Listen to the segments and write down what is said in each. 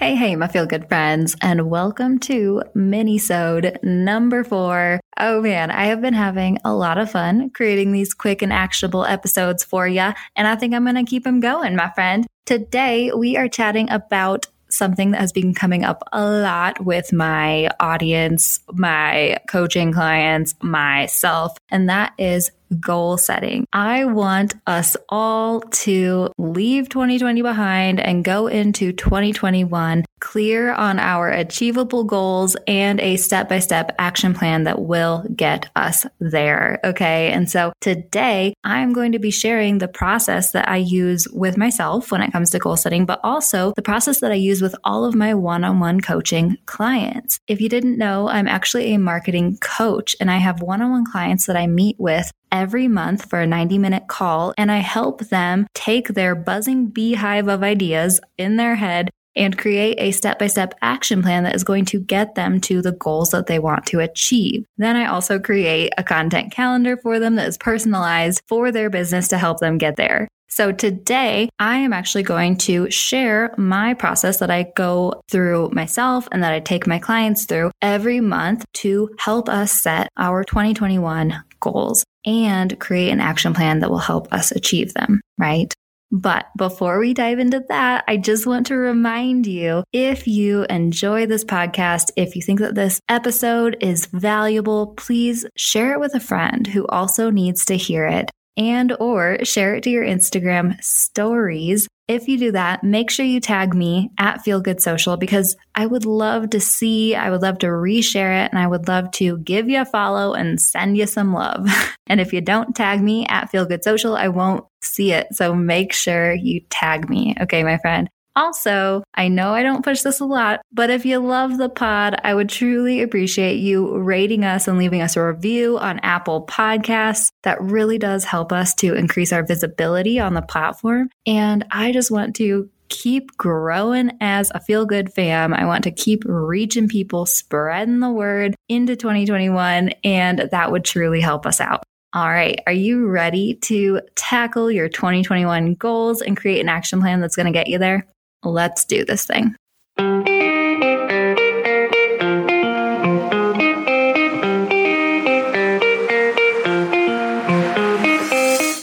Hey, hey, my feel good friends, and welcome to Minisode number four. Oh man, I have been having a lot of fun creating these quick and actionable episodes for you, and I think I'm going to keep them going, my friend. Today, we are chatting about something that has been coming up a lot with my audience, my coaching clients, myself, and that is goal setting. I want us all to leave 2020 behind and go into 2021 clear on our achievable goals and a step by step action plan that will get us there. Okay. And so today I'm going to be sharing the process that I use with myself when it comes to goal setting, but also the process that I use with all of my one on one coaching clients. If you didn't know, I'm actually a marketing coach and I have one on one clients that I meet with every month for a 90 minute call and I help them take their buzzing beehive of ideas in their head and create a step by step action plan that is going to get them to the goals that they want to achieve. Then I also create a content calendar for them that is personalized for their business to help them get there. So today I am actually going to share my process that I go through myself and that I take my clients through every month to help us set our 2021 goals and create an action plan that will help us achieve them, right? But before we dive into that, I just want to remind you if you enjoy this podcast, if you think that this episode is valuable, please share it with a friend who also needs to hear it and or share it to your Instagram stories. If you do that, make sure you tag me at Feel Good Social because I would love to see, I would love to reshare it, and I would love to give you a follow and send you some love. and if you don't tag me at Feel Good Social, I won't see it. So make sure you tag me. Okay, my friend. Also, I know I don't push this a lot, but if you love the pod, I would truly appreciate you rating us and leaving us a review on Apple Podcasts. That really does help us to increase our visibility on the platform. And I just want to keep growing as a feel good fam. I want to keep reaching people, spreading the word into 2021, and that would truly help us out. All right. Are you ready to tackle your 2021 goals and create an action plan that's going to get you there? Let's do this thing.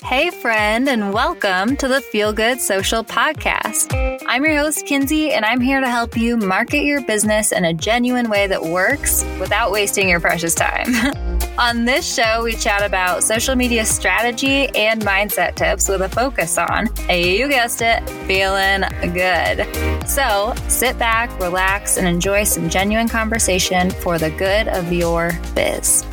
Hey, friend, and welcome to the Feel Good Social Podcast. I'm your host, Kinsey, and I'm here to help you market your business in a genuine way that works without wasting your precious time. On this show, we chat about social media strategy and mindset tips with a focus on, you guessed it, feeling good. So sit back, relax, and enjoy some genuine conversation for the good of your biz.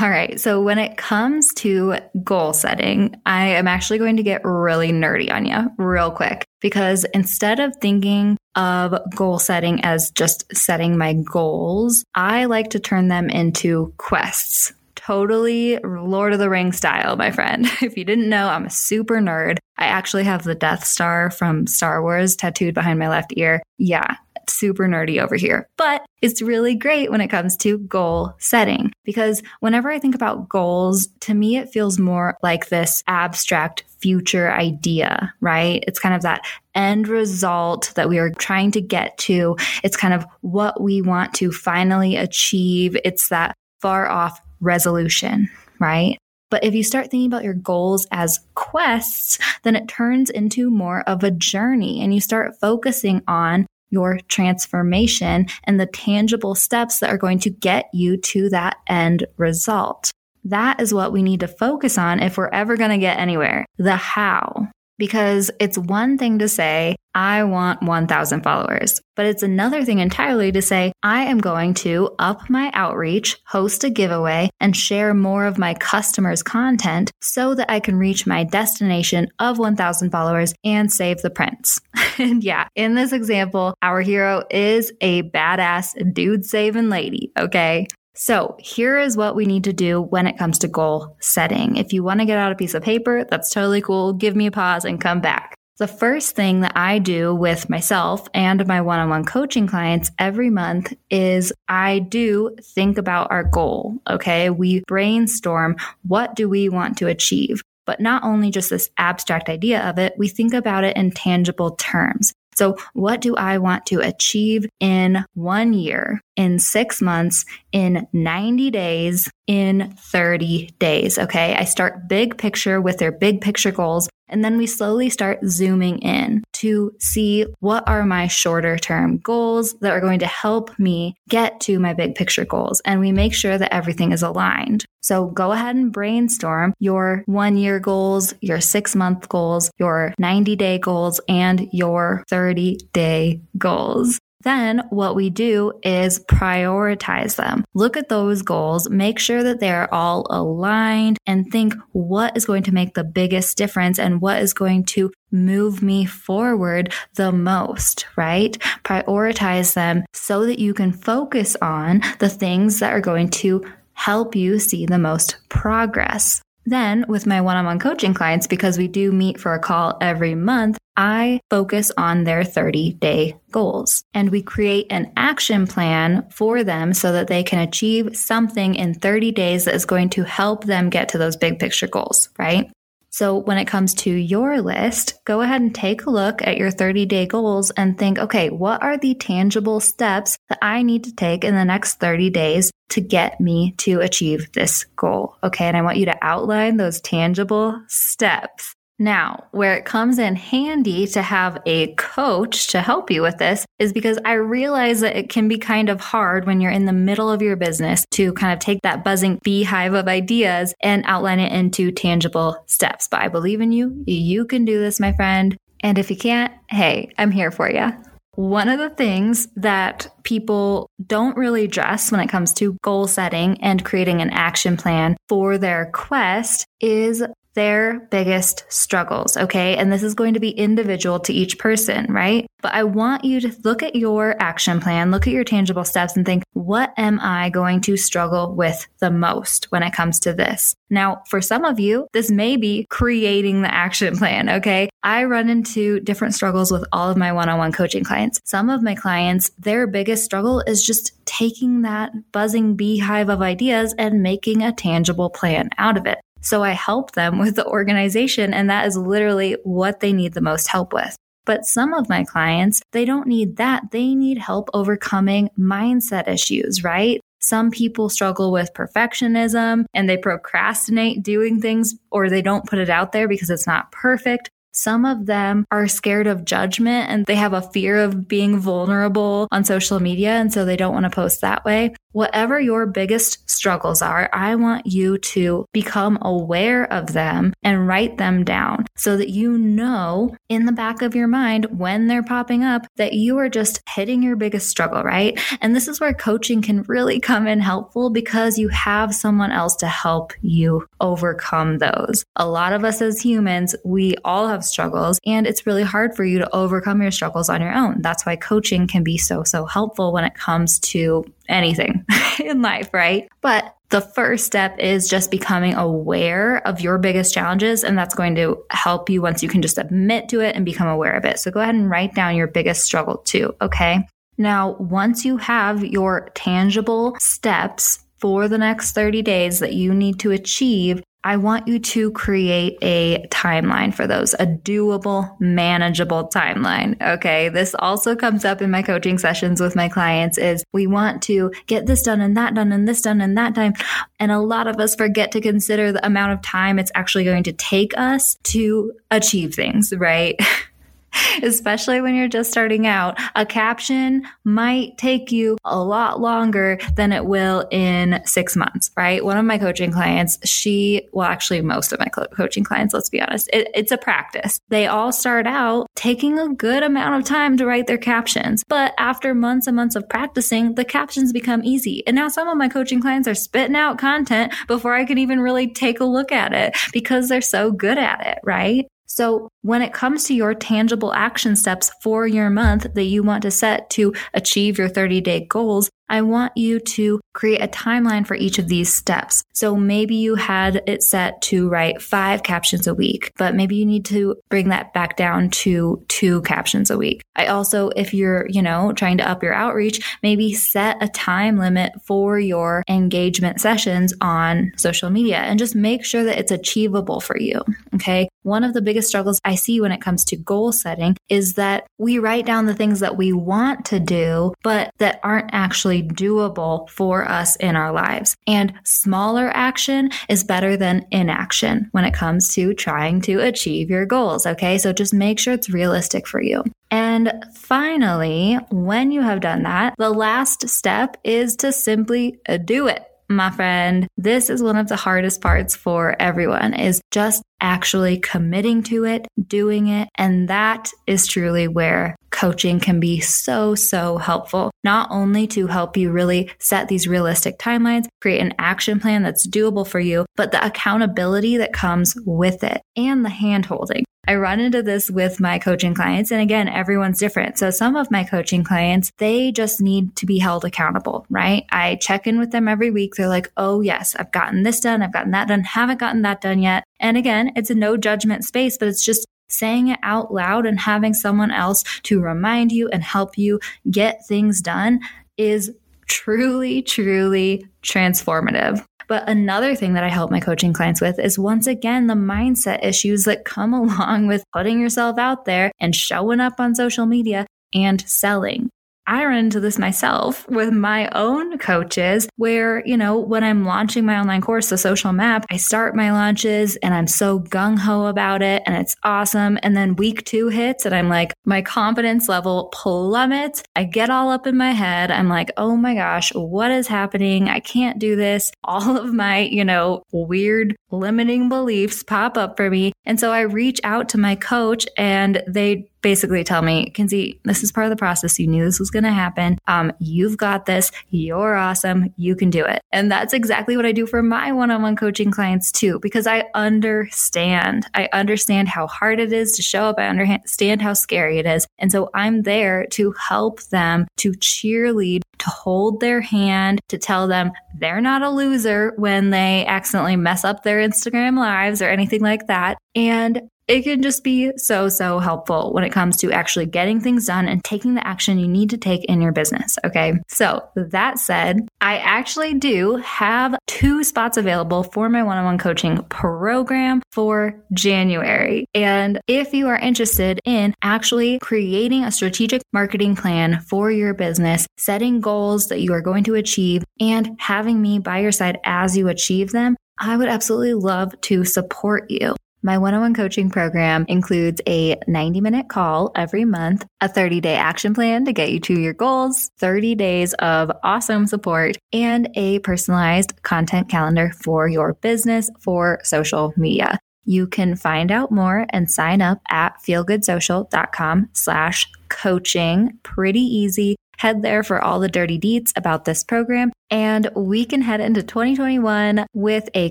All right. So when it comes to goal setting, I am actually going to get really nerdy on you real quick because instead of thinking of goal setting as just setting my goals, I like to turn them into quests. Totally Lord of the Rings style, my friend. If you didn't know, I'm a super nerd. I actually have the Death Star from Star Wars tattooed behind my left ear. Yeah, super nerdy over here, but it's really great when it comes to goal setting because whenever I think about goals, to me, it feels more like this abstract future idea, right? It's kind of that end result that we are trying to get to. It's kind of what we want to finally achieve. It's that far off resolution, right? But if you start thinking about your goals as quests, then it turns into more of a journey and you start focusing on your transformation and the tangible steps that are going to get you to that end result. That is what we need to focus on if we're ever going to get anywhere. The how. Because it's one thing to say, I want 1,000 followers, but it's another thing entirely to say, I am going to up my outreach, host a giveaway, and share more of my customers' content so that I can reach my destination of 1,000 followers and save the prince. and yeah, in this example, our hero is a badass dude saving lady, okay? So, here is what we need to do when it comes to goal setting. If you want to get out a piece of paper, that's totally cool. Give me a pause and come back. The first thing that I do with myself and my one on one coaching clients every month is I do think about our goal. Okay. We brainstorm what do we want to achieve? But not only just this abstract idea of it, we think about it in tangible terms. So, what do I want to achieve in one year, in six months, in 90 days, in 30 days? Okay. I start big picture with their big picture goals. And then we slowly start zooming in to see what are my shorter term goals that are going to help me get to my big picture goals. And we make sure that everything is aligned. So go ahead and brainstorm your one year goals, your six month goals, your 90 day goals, and your 30 day goals. Then what we do is prioritize them. Look at those goals, make sure that they're all aligned and think what is going to make the biggest difference and what is going to move me forward the most, right? Prioritize them so that you can focus on the things that are going to help you see the most progress. Then, with my one on one coaching clients, because we do meet for a call every month, I focus on their 30 day goals and we create an action plan for them so that they can achieve something in 30 days that is going to help them get to those big picture goals, right? So when it comes to your list, go ahead and take a look at your 30 day goals and think, okay, what are the tangible steps that I need to take in the next 30 days to get me to achieve this goal? Okay. And I want you to outline those tangible steps. Now, where it comes in handy to have a coach to help you with this is because I realize that it can be kind of hard when you're in the middle of your business to kind of take that buzzing beehive of ideas and outline it into tangible steps. But I believe in you. You can do this, my friend. And if you can't, hey, I'm here for you. One of the things that people don't really address when it comes to goal setting and creating an action plan for their quest is their biggest struggles. Okay. And this is going to be individual to each person, right? But I want you to look at your action plan, look at your tangible steps and think, what am I going to struggle with the most when it comes to this? Now, for some of you, this may be creating the action plan. Okay. I run into different struggles with all of my one on one coaching clients. Some of my clients, their biggest struggle is just taking that buzzing beehive of ideas and making a tangible plan out of it. So I help them with the organization, and that is literally what they need the most help with. But some of my clients, they don't need that. They need help overcoming mindset issues, right? Some people struggle with perfectionism and they procrastinate doing things or they don't put it out there because it's not perfect. Some of them are scared of judgment and they have a fear of being vulnerable on social media. And so they don't want to post that way. Whatever your biggest struggles are, I want you to become aware of them and write them down so that you know in the back of your mind when they're popping up that you are just hitting your biggest struggle, right? And this is where coaching can really come in helpful because you have someone else to help you overcome those. A lot of us as humans, we all have struggles and it's really hard for you to overcome your struggles on your own. That's why coaching can be so, so helpful when it comes to anything in life, right? But the first step is just becoming aware of your biggest challenges. And that's going to help you once you can just admit to it and become aware of it. So go ahead and write down your biggest struggle too. Okay. Now, once you have your tangible steps for the next 30 days that you need to achieve, I want you to create a timeline for those, a doable, manageable timeline. Okay. This also comes up in my coaching sessions with my clients is we want to get this done and that done and this done and that time. And a lot of us forget to consider the amount of time it's actually going to take us to achieve things, right? especially when you're just starting out. A caption might take you a lot longer than it will in six months, right? One of my coaching clients, she, well, actually, most of my coaching clients, let's be honest, it, it's a practice. They all start out taking a good amount of time to write their captions. But after months and months of practicing, the captions become easy. And now some of my coaching clients are spitting out content before I can even really take a look at it because they're so good at it, right? So, when it comes to your tangible action steps for your month that you want to set to achieve your 30 day goals, I want you to create a timeline for each of these steps. So maybe you had it set to write five captions a week, but maybe you need to bring that back down to two captions a week. I also, if you're, you know, trying to up your outreach, maybe set a time limit for your engagement sessions on social media and just make sure that it's achievable for you. Okay. One of the biggest struggles I see when it comes to goal setting is that we write down the things that we want to do, but that aren't actually doable for us in our lives. And smaller action is better than inaction when it comes to trying to achieve your goals. Okay. So just make sure it's realistic for you. And finally, when you have done that, the last step is to simply do it my friend, this is one of the hardest parts for everyone is just actually committing to it, doing it. And that is truly where coaching can be so, so helpful. Not only to help you really set these realistic timelines, create an action plan that's doable for you, but the accountability that comes with it and the hand holding. I run into this with my coaching clients. And again, everyone's different. So some of my coaching clients, they just need to be held accountable, right? I check in with them every week. They're like, Oh, yes, I've gotten this done. I've gotten that done. Haven't gotten that done yet. And again, it's a no judgment space, but it's just saying it out loud and having someone else to remind you and help you get things done is truly, truly transformative. But another thing that I help my coaching clients with is once again the mindset issues that come along with putting yourself out there and showing up on social media and selling. I run into this myself with my own coaches where, you know, when I'm launching my online course, the social map, I start my launches and I'm so gung ho about it and it's awesome. And then week two hits and I'm like, my confidence level plummets. I get all up in my head. I'm like, oh my gosh, what is happening? I can't do this. All of my, you know, weird limiting beliefs pop up for me. And so I reach out to my coach and they basically tell me, Kenzie, this is part of the process. You knew this was going to happen. Um, you've got this. You're awesome. You can do it. And that's exactly what I do for my one on one coaching clients too, because I understand. I understand how hard it is to show up. I understand how scary it is. And so I'm there to help them to cheerlead, to hold their hand, to tell them they're not a loser when they accidentally mess up their Instagram lives or anything like that. And it can just be so, so helpful when it comes to actually getting things done and taking the action you need to take in your business. Okay. So that said, I actually do have two spots available for my one on one coaching program for January. And if you are interested in actually creating a strategic marketing plan for your business, setting goals that you are going to achieve, and having me by your side as you achieve them, I would absolutely love to support you. My one on one coaching program includes a 90 minute call every month, a 30 day action plan to get you to your goals, 30 days of awesome support, and a personalized content calendar for your business for social media. You can find out more and sign up at feelgoodsocial.com slash coaching. Pretty easy. Head there for all the dirty deets about this program, and we can head into 2021 with a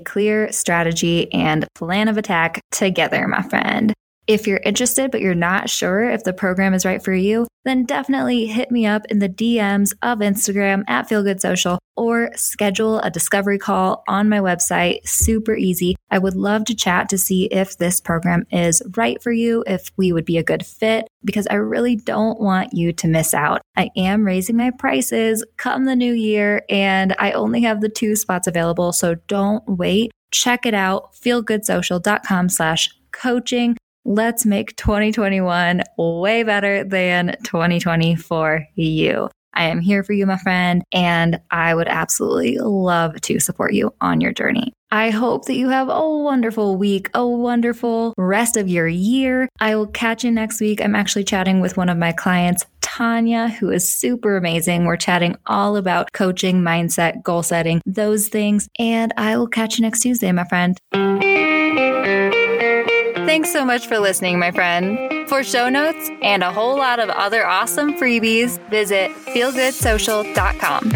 clear strategy and plan of attack together, my friend. If you're interested, but you're not sure if the program is right for you, then definitely hit me up in the DMs of Instagram at Feel Good Social or schedule a discovery call on my website. Super easy. I would love to chat to see if this program is right for you, if we would be a good fit, because I really don't want you to miss out. I am raising my prices come the new year, and I only have the two spots available, so don't wait. Check it out, feelgoodsocial.com slash coaching. Let's make 2021 way better than 2020 for you. I am here for you, my friend, and I would absolutely love to support you on your journey. I hope that you have a wonderful week, a wonderful rest of your year. I will catch you next week. I'm actually chatting with one of my clients, Tanya, who is super amazing. We're chatting all about coaching, mindset, goal setting, those things. And I will catch you next Tuesday, my friend. Thanks so much for listening, my friend. For show notes and a whole lot of other awesome freebies, visit feelgoodsocial.com.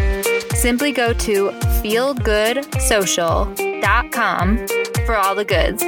Simply go to feelgoodsocial.com for all the goods.